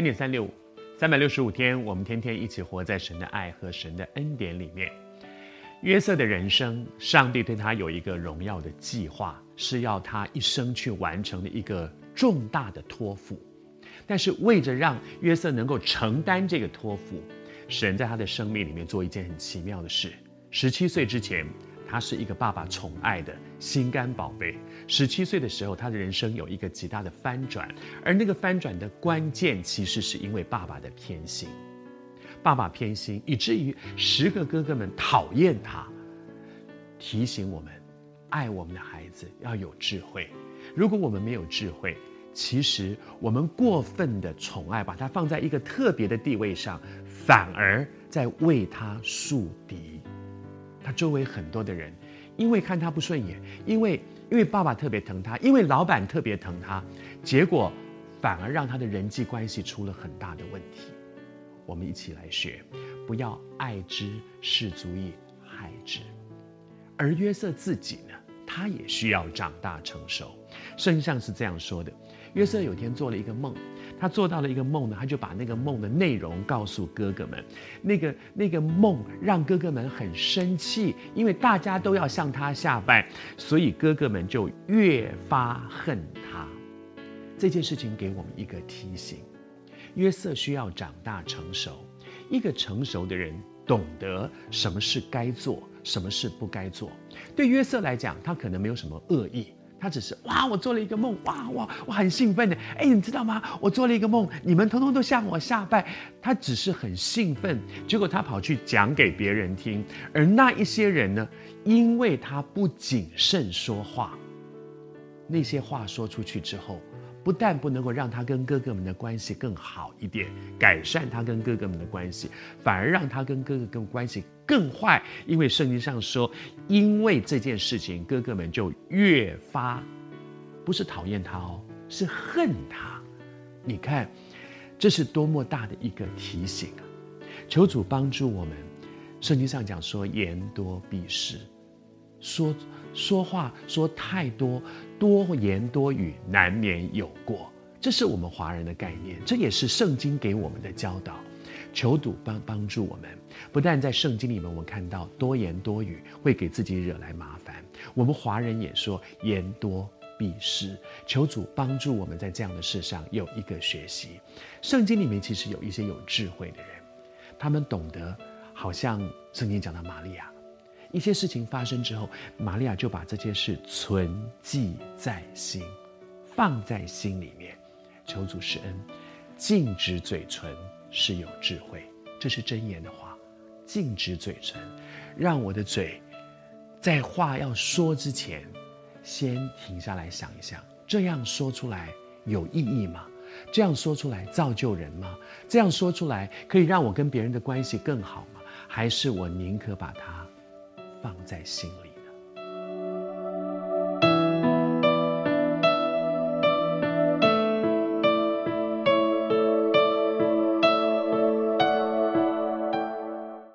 恩典三六五，三百六十五天，我们天天一起活在神的爱和神的恩典里面。约瑟的人生，上帝对他有一个荣耀的计划，是要他一生去完成的一个重大的托付。但是为着让约瑟能够承担这个托付，神在他的生命里面做一件很奇妙的事。十七岁之前，他是一个爸爸宠爱的心肝宝贝。十七岁的时候，他的人生有一个极大的翻转，而那个翻转的关键，其实是因为爸爸的偏心。爸爸偏心，以至于十个哥哥们讨厌他，提醒我们，爱我们的孩子要有智慧。如果我们没有智慧，其实我们过分的宠爱，把他放在一个特别的地位上，反而在为他树敌。他周围很多的人，因为看他不顺眼，因为因为爸爸特别疼他，因为老板特别疼他，结果反而让他的人际关系出了很大的问题。我们一起来学，不要爱之，是足以害之。而约瑟自己呢，他也需要长大成熟。圣经上是这样说的：约瑟有天做了一个梦，他做到了一个梦呢，他就把那个梦的内容告诉哥哥们。那个那个梦让哥哥们很生气，因为大家都要向他下拜，所以哥哥们就越发恨他。这件事情给我们一个提醒。约瑟需要长大成熟，一个成熟的人懂得什么事该做，什么事不该做。对约瑟来讲，他可能没有什么恶意，他只是哇，我做了一个梦，哇哇，我很兴奋的。哎，你知道吗？我做了一个梦，你们通通都向我下拜。他只是很兴奋，结果他跑去讲给别人听，而那一些人呢，因为他不谨慎说话，那些话说出去之后。不但不能够让他跟哥哥们的关系更好一点，改善他跟哥哥们的关系，反而让他跟哥哥跟关系更坏。因为圣经上说，因为这件事情，哥哥们就越发不是讨厌他哦，是恨他。你看，这是多么大的一个提醒啊！求主帮助我们。圣经上讲说，言多必失，说。说话说太多，多言多语，难免有过。这是我们华人的概念，这也是圣经给我们的教导。求主帮帮助我们，不但在圣经里面我们看到多言多语会给自己惹来麻烦，我们华人也说言多必失。求主帮助我们在这样的事上有一个学习。圣经里面其实有一些有智慧的人，他们懂得，好像圣经讲到玛利亚。一些事情发生之后，玛利亚就把这件事存记在心，放在心里面，求主施恩，禁止嘴唇是有智慧，这是箴言的话。禁止嘴唇，让我的嘴在话要说之前，先停下来想一想，这样说出来有意义吗？这样说出来造就人吗？这样说出来可以让我跟别人的关系更好吗？还是我宁可把它放在心里。